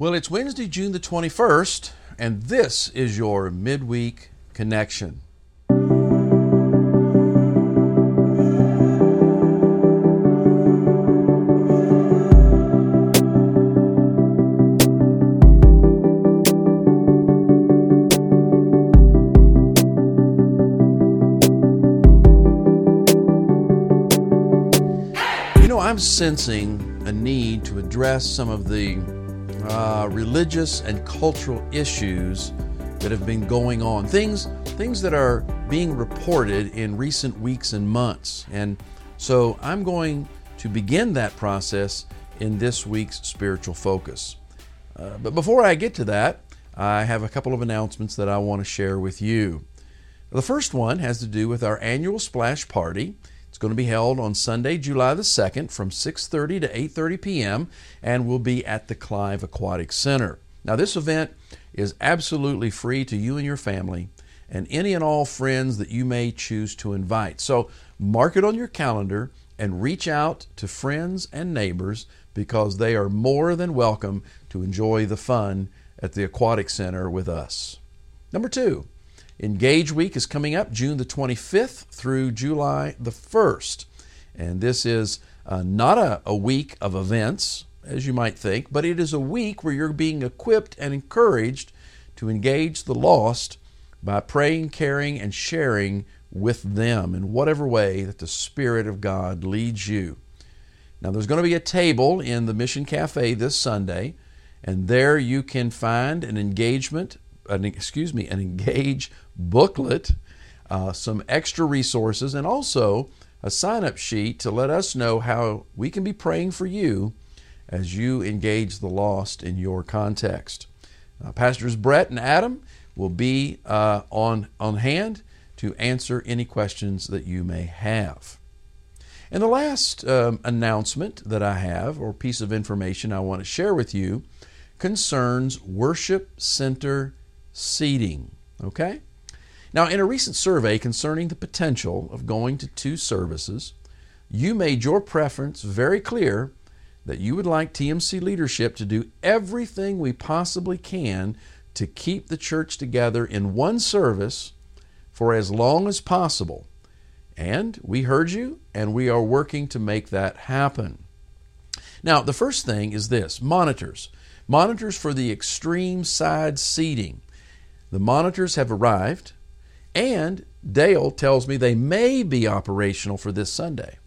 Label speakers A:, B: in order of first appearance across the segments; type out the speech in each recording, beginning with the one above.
A: Well, it's Wednesday, June the 21st, and this is your midweek connection. You know, I'm sensing a need to address some of the uh, religious and cultural issues that have been going on. Things, things that are being reported in recent weeks and months. And so I'm going to begin that process in this week's spiritual focus. Uh, but before I get to that, I have a couple of announcements that I want to share with you. The first one has to do with our annual splash party. It's going to be held on Sunday, July the 2nd from 6:30 to 8:30 p.m. and will be at the Clive Aquatic Center. Now this event is absolutely free to you and your family and any and all friends that you may choose to invite. So mark it on your calendar and reach out to friends and neighbors because they are more than welcome to enjoy the fun at the Aquatic Center with us. Number 2, Engage Week is coming up June the 25th through July the 1st. And this is uh, not a, a week of events, as you might think, but it is a week where you're being equipped and encouraged to engage the lost by praying, caring, and sharing with them in whatever way that the Spirit of God leads you. Now, there's going to be a table in the Mission Cafe this Sunday, and there you can find an engagement, an, excuse me, an engage booklet, uh, some extra resources, and also a sign up sheet to let us know how we can be praying for you as you engage the lost in your context. Uh, Pastors Brett and Adam will be uh, on, on hand to answer any questions that you may have. And the last um, announcement that I have, or piece of information I want to share with you, concerns worship center seating. Okay? Now, in a recent survey concerning the potential of going to two services, you made your preference very clear that you would like TMC leadership to do everything we possibly can to keep the church together in one service for as long as possible. And we heard you, and we are working to make that happen. Now, the first thing is this monitors. Monitors for the extreme side seating. The monitors have arrived. And Dale tells me they may be operational for this Sunday.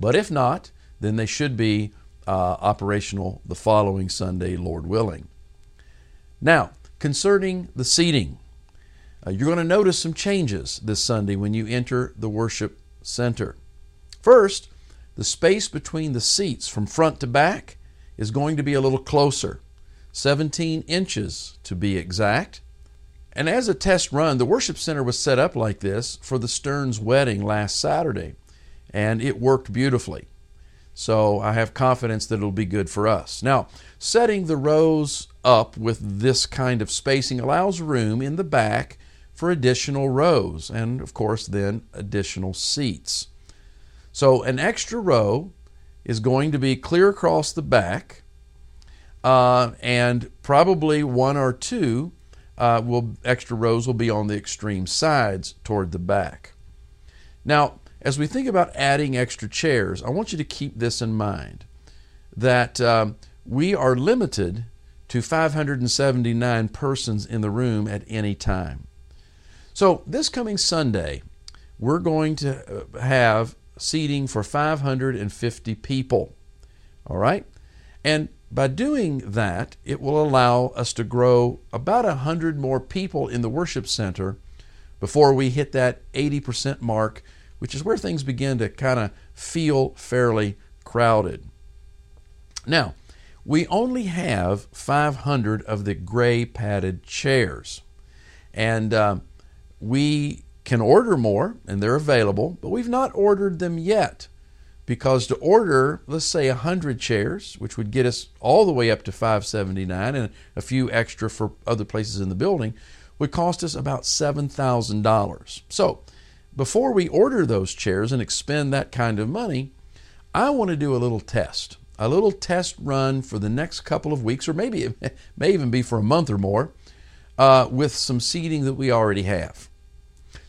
A: But if not, then they should be uh, operational the following Sunday, Lord willing. Now, concerning the seating, uh, you're going to notice some changes this Sunday when you enter the worship center. First, the space between the seats from front to back is going to be a little closer 17 inches to be exact. And as a test run, the worship center was set up like this for the Stearns wedding last Saturday, and it worked beautifully. So I have confidence that it'll be good for us. Now, setting the rows up with this kind of spacing allows room in the back for additional rows and, of course, then additional seats. So an extra row is going to be clear across the back, uh, and probably one or two uh, will extra rows will be on the extreme sides toward the back. Now, as we think about adding extra chairs, I want you to keep this in mind that um, we are limited to 579 persons in the room at any time. So, this coming Sunday, we're going to uh, have seating for 550 people. All right? And by doing that, it will allow us to grow about 100 more people in the worship center before we hit that 80% mark, which is where things begin to kind of feel fairly crowded. Now, we only have 500 of the gray padded chairs. And uh, we can order more, and they're available, but we've not ordered them yet because to order, let's say 100 chairs, which would get us all the way up to 579 and a few extra for other places in the building, would cost us about $7,000. So, before we order those chairs and expend that kind of money, I want to do a little test. a little test run for the next couple of weeks, or maybe it may even be for a month or more, uh, with some seating that we already have.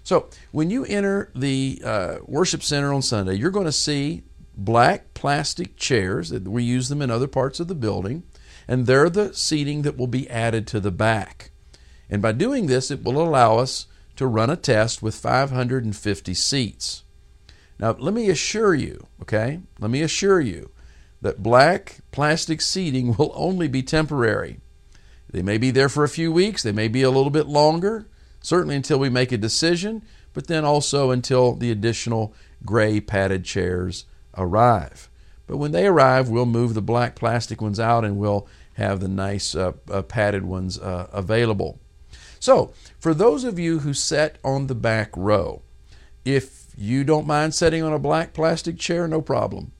A: So when you enter the uh, worship center on Sunday, you're going to see black plastic chairs. We use them in other parts of the building, and they're the seating that will be added to the back. And by doing this, it will allow us to run a test with 550 seats. Now, let me assure you, okay, let me assure you that black plastic seating will only be temporary. They may be there for a few weeks, they may be a little bit longer, certainly until we make a decision, but then also until the additional gray padded chairs arrive. But when they arrive, we'll move the black plastic ones out and we'll have the nice uh, uh, padded ones uh, available. So, for those of you who sit on the back row, if you don't mind sitting on a black plastic chair, no problem.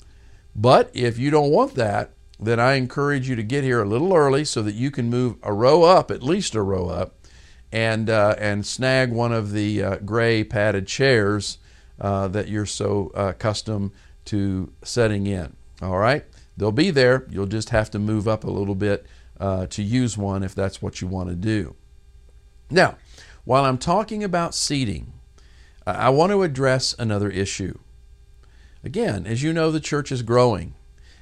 A: But if you don't want that, then I encourage you to get here a little early so that you can move a row up, at least a row up, and uh, and snag one of the uh, gray padded chairs uh, that you're so accustomed to setting in. All right, they'll be there. You'll just have to move up a little bit uh, to use one if that's what you want to do. Now, while I'm talking about seating, I want to address another issue. Again, as you know, the church is growing.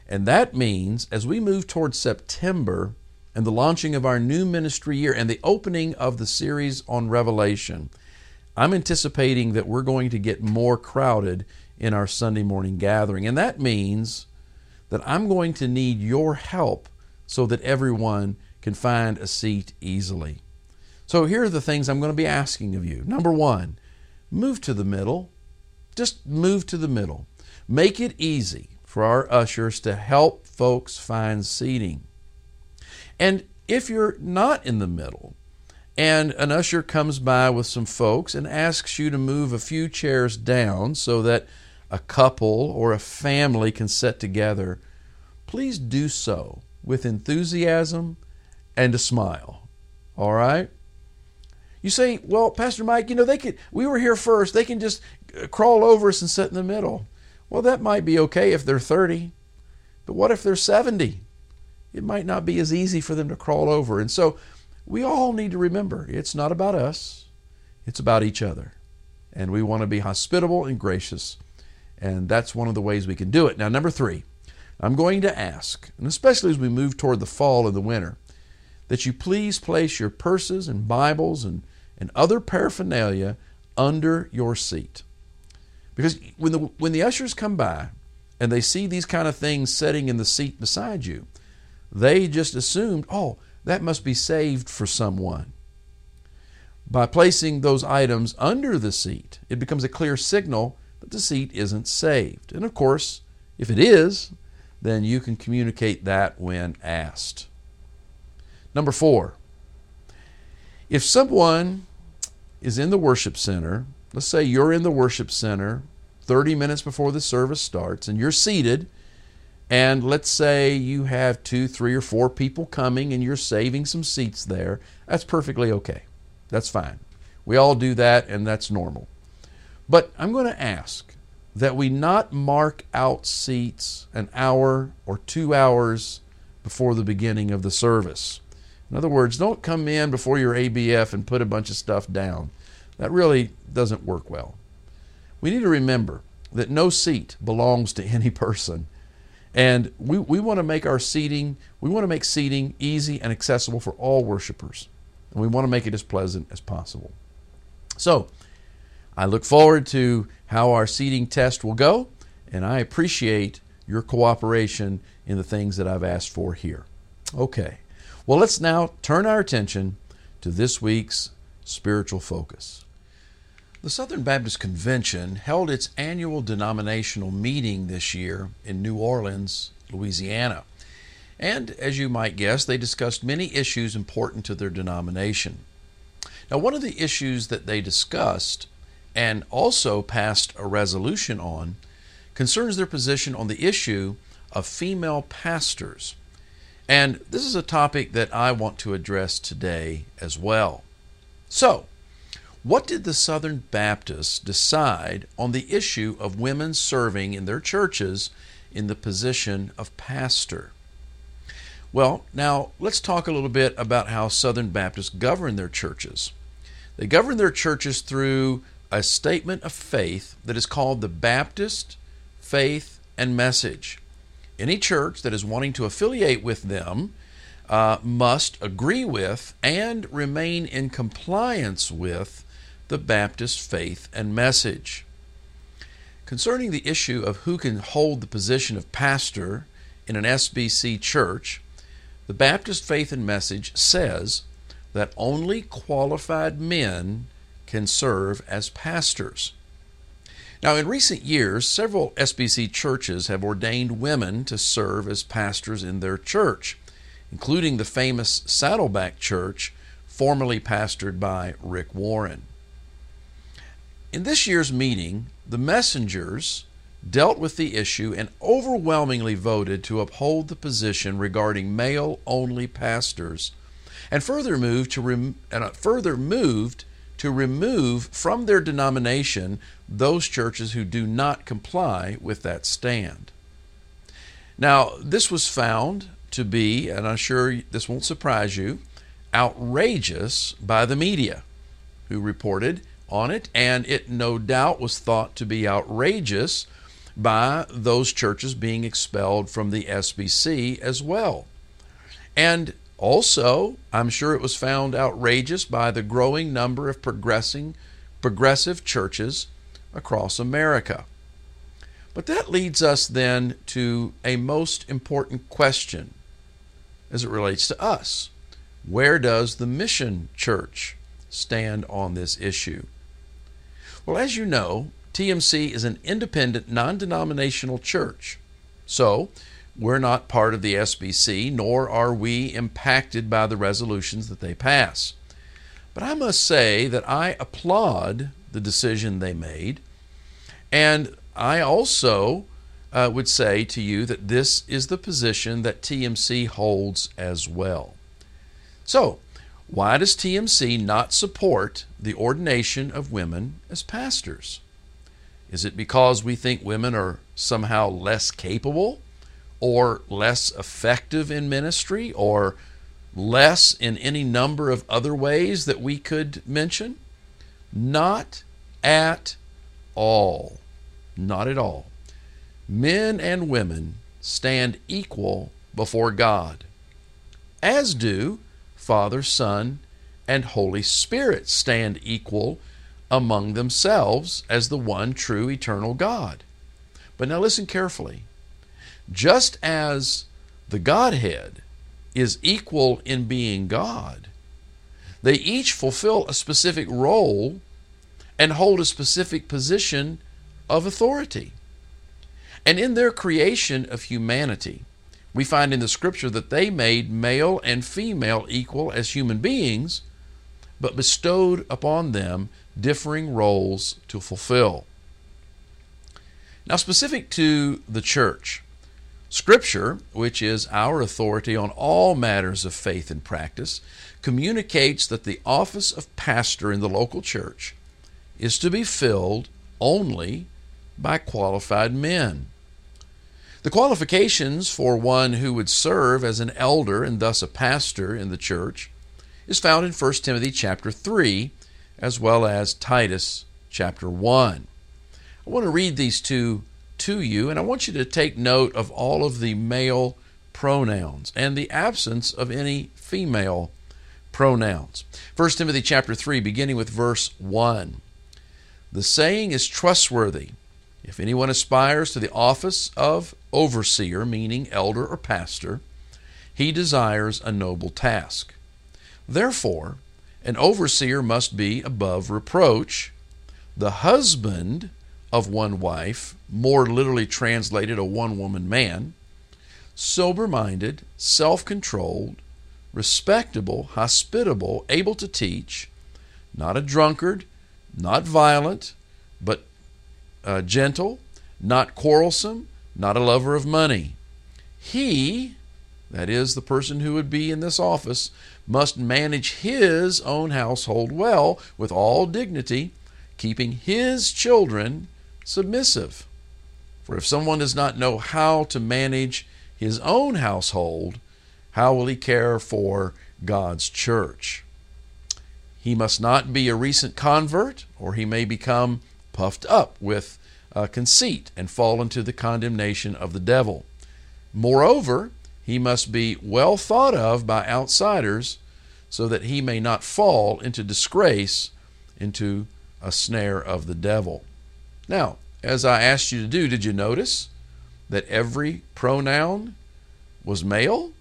A: And that means as we move towards September and the launching of our new ministry year and the opening of the series on Revelation, I'm anticipating that we're going to get more crowded in our Sunday morning gathering. And that means that I'm going to need your help so that everyone can find a seat easily. So here are the things I'm going to be asking of you. Number one, move to the middle. Just move to the middle. Make it easy for our ushers to help folks find seating. And if you're not in the middle, and an usher comes by with some folks and asks you to move a few chairs down so that a couple or a family can sit together, please do so with enthusiasm and a smile. All right? You say, well, Pastor Mike, you know, they could, we were here first. They can just uh, crawl over us and sit in the middle. Well, that might be okay if they're 30, but what if they're 70? It might not be as easy for them to crawl over. And so we all need to remember it's not about us, it's about each other. And we want to be hospitable and gracious. And that's one of the ways we can do it. Now, number three, I'm going to ask, and especially as we move toward the fall and the winter, that you please place your purses and Bibles and, and other paraphernalia under your seat. Because when the, when the ushers come by and they see these kind of things sitting in the seat beside you, they just assumed, oh, that must be saved for someone. By placing those items under the seat, it becomes a clear signal that the seat isn't saved. And of course, if it is, then you can communicate that when asked. Number four, if someone is in the worship center let's say you're in the worship center 30 minutes before the service starts and you're seated and let's say you have two three or four people coming and you're saving some seats there that's perfectly okay. That's fine. We all do that and that's normal. But i'm going to ask that we not mark out seats an hour or two hours before the beginning of the service. In other words don't come in before your abf and put a bunch of stuff down. That really doesn't work well. We need to remember that no seat belongs to any person. And we, we want to make our seating, we want to make seating easy and accessible for all worshipers. And we want to make it as pleasant as possible. So, I look forward to how our seating test will go, and I appreciate your cooperation in the things that I've asked for here. Okay, well, let's now turn our attention to this week's spiritual focus. The Southern Baptist Convention held its annual denominational meeting this year in New Orleans, Louisiana. And as you might guess, they discussed many issues important to their denomination. Now, one of the issues that they discussed and also passed a resolution on concerns their position on the issue of female pastors. And this is a topic that I want to address today as well. So, what did the Southern Baptists decide on the issue of women serving in their churches in the position of pastor. Well, now let's talk a little bit about how Southern Baptists govern their churches. They govern their churches through a statement of faith that is called the Baptist Faith and Message. Any church that is wanting to affiliate with them uh, must agree with and remain in compliance with the Baptist faith and message. Concerning the issue of who can hold the position of pastor in an SBC church, the Baptist Faith and Message says that only qualified men can serve as pastors. Now, in recent years, several SBC churches have ordained women to serve as pastors in their church, including the famous Saddleback Church, formerly pastored by Rick Warren. In this year's meeting, the messengers dealt with the issue and overwhelmingly voted to uphold the position regarding male only pastors and further moved to rem- and uh, further moved to remove from their denomination those churches who do not comply with that stand. Now, this was found to be, and I'm sure this won't surprise you, outrageous by the media, who reported on it, and it no doubt was thought to be outrageous by those churches being expelled from the SBC as well. And also, I'm sure it was found outrageous by the growing number of progressing progressive churches across America. But that leads us then to a most important question as it relates to us. Where does the mission church stand on this issue? Well, as you know, TMC is an independent, non denominational church. So, we're not part of the SBC, nor are we impacted by the resolutions that they pass. But I must say that I applaud the decision they made, and I also uh, would say to you that this is the position that TMC holds as well. So, why does TMC not support the ordination of women as pastors? Is it because we think women are somehow less capable or less effective in ministry or less in any number of other ways that we could mention? Not at all. Not at all. Men and women stand equal before God, as do Father, Son, and Holy Spirit stand equal among themselves as the one true eternal God. But now listen carefully. Just as the Godhead is equal in being God, they each fulfill a specific role and hold a specific position of authority. And in their creation of humanity, we find in the scripture that they made male and female equal as human beings, but bestowed upon them differing roles to fulfill. Now, specific to the church, Scripture, which is our authority on all matters of faith and practice, communicates that the office of pastor in the local church is to be filled only by qualified men. The qualifications for one who would serve as an elder and thus a pastor in the church is found in 1 Timothy chapter 3 as well as Titus chapter 1. I want to read these two to you, and I want you to take note of all of the male pronouns and the absence of any female pronouns. 1 Timothy chapter 3, beginning with verse 1. The saying is trustworthy. If anyone aspires to the office of overseer, meaning elder or pastor, he desires a noble task. Therefore, an overseer must be above reproach, the husband of one wife, more literally translated, a one woman man, sober minded, self controlled, respectable, hospitable, able to teach, not a drunkard, not violent, but uh, gentle, not quarrelsome, not a lover of money. He, that is, the person who would be in this office, must manage his own household well with all dignity, keeping his children submissive. For if someone does not know how to manage his own household, how will he care for God's church? He must not be a recent convert, or he may become puffed up with uh, conceit and fall into the condemnation of the devil. Moreover, he must be well thought of by outsiders so that he may not fall into disgrace, into a snare of the devil. Now, as I asked you to do, did you notice that every pronoun was male?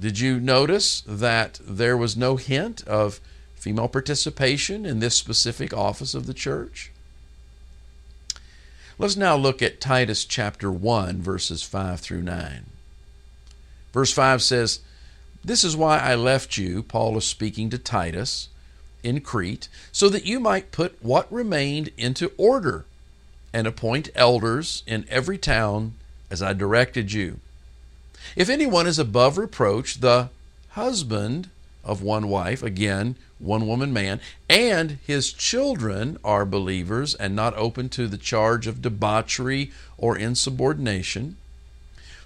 A: Did you notice that there was no hint of female participation in this specific office of the church? Let's now look at Titus chapter 1, verses 5 through 9. Verse 5 says, This is why I left you, Paul is speaking to Titus, in Crete, so that you might put what remained into order and appoint elders in every town as I directed you. If anyone is above reproach, the husband of one wife, again, one woman man, and his children are believers and not open to the charge of debauchery or insubordination.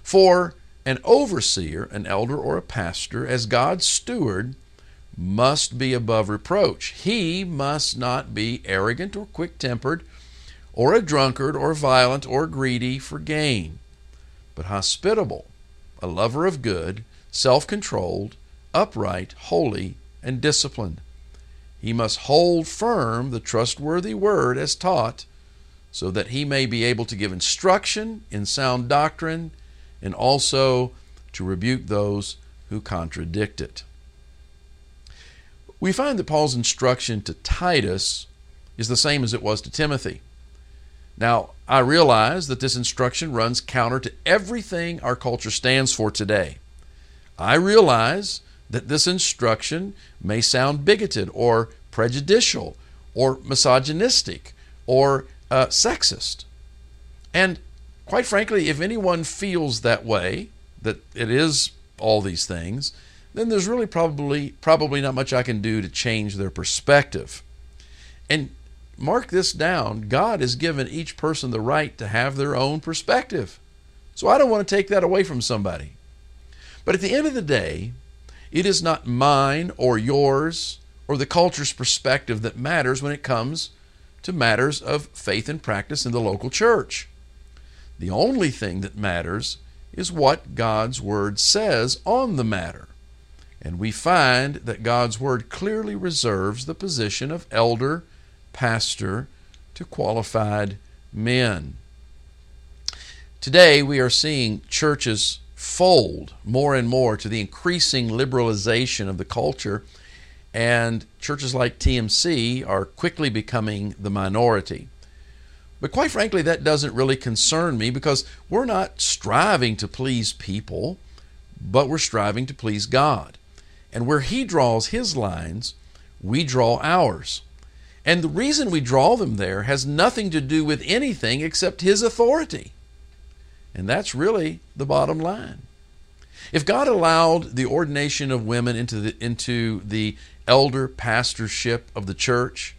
A: For an overseer, an elder, or a pastor, as God's steward, must be above reproach. He must not be arrogant or quick tempered, or a drunkard, or violent, or greedy for gain, but hospitable, a lover of good, self controlled, upright, holy, and disciplined. He must hold firm the trustworthy word as taught, so that he may be able to give instruction in sound doctrine and also to rebuke those who contradict it. We find that Paul's instruction to Titus is the same as it was to Timothy. Now, I realize that this instruction runs counter to everything our culture stands for today. I realize that this instruction may sound bigoted or prejudicial or misogynistic or uh, sexist. And quite frankly, if anyone feels that way, that it is all these things, then there's really probably probably not much I can do to change their perspective. And mark this down, God has given each person the right to have their own perspective. So I don't want to take that away from somebody. But at the end of the day, it is not mine or yours or the culture's perspective that matters when it comes to matters of faith and practice in the local church. The only thing that matters is what God's Word says on the matter. And we find that God's Word clearly reserves the position of elder, pastor, to qualified men. Today, we are seeing churches fold more and more to the increasing liberalization of the culture, and churches like TMC are quickly becoming the minority. But quite frankly, that doesn't really concern me because we're not striving to please people, but we're striving to please God. And where He draws His lines, we draw ours. And the reason we draw them there has nothing to do with anything except His authority. And that's really the bottom line. If God allowed the ordination of women into the, into the elder pastorship of the church,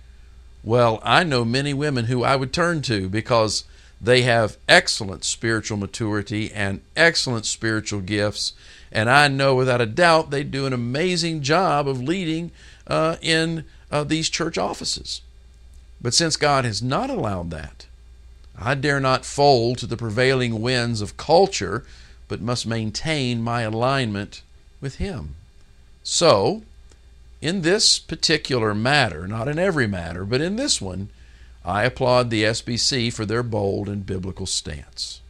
A: well, I know many women who I would turn to because they have excellent spiritual maturity and excellent spiritual gifts and I know without a doubt they do an amazing job of leading uh, in uh, these church offices. But since God has not allowed that, I dare not fold to the prevailing winds of culture, but must maintain my alignment with Him. So, in this particular matter, not in every matter, but in this one, I applaud the SBC for their bold and biblical stance.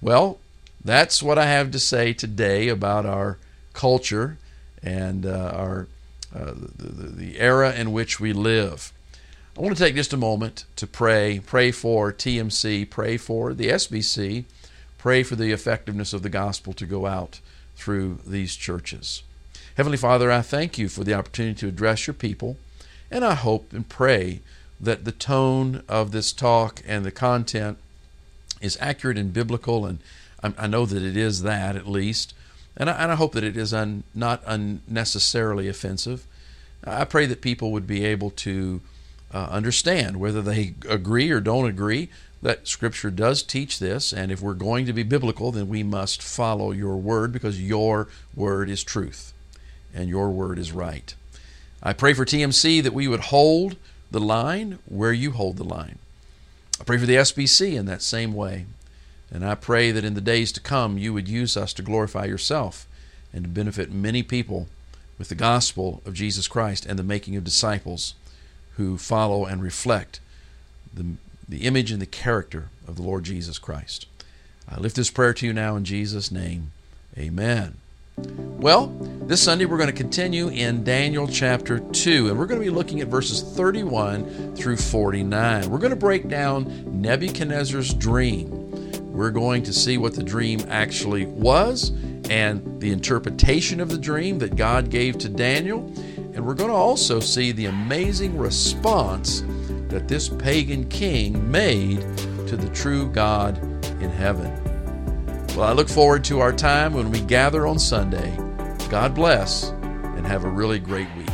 A: Well, that's what I have to say today about our culture and uh, our uh, the, the era in which we live. I want to take just a moment to pray. Pray for TMC, pray for the SBC, pray for the effectiveness of the gospel to go out through these churches. Heavenly Father, I thank you for the opportunity to address your people, and I hope and pray that the tone of this talk and the content is accurate and biblical and I, know that it is that at least, and I, hope that it is un, not unnecessarily offensive. I pray that people would be able to uh, understand, whether they agree or don't agree, that Scripture does teach this. And if we're going to be biblical, then we must follow your word because your word is truth and your word is right. I pray for TMC that we would hold the line where you hold the line. I pray for the SBC in that same way. And I pray that in the days to come, you would use us to glorify yourself and to benefit many people with the gospel of Jesus Christ and the making of disciples who follow and reflect the, the image and the character of the Lord Jesus Christ. I lift this prayer to you now in Jesus' name. Amen. Well, this Sunday we're going to continue in Daniel chapter 2, and we're going to be looking at verses 31 through 49. We're going to break down Nebuchadnezzar's dream. We're going to see what the dream actually was and the interpretation of the dream that God gave to Daniel. And we're going to also see the amazing response that this pagan king made to the true God in heaven. Well, I look forward to our time when we gather on Sunday. God bless and have a really great week.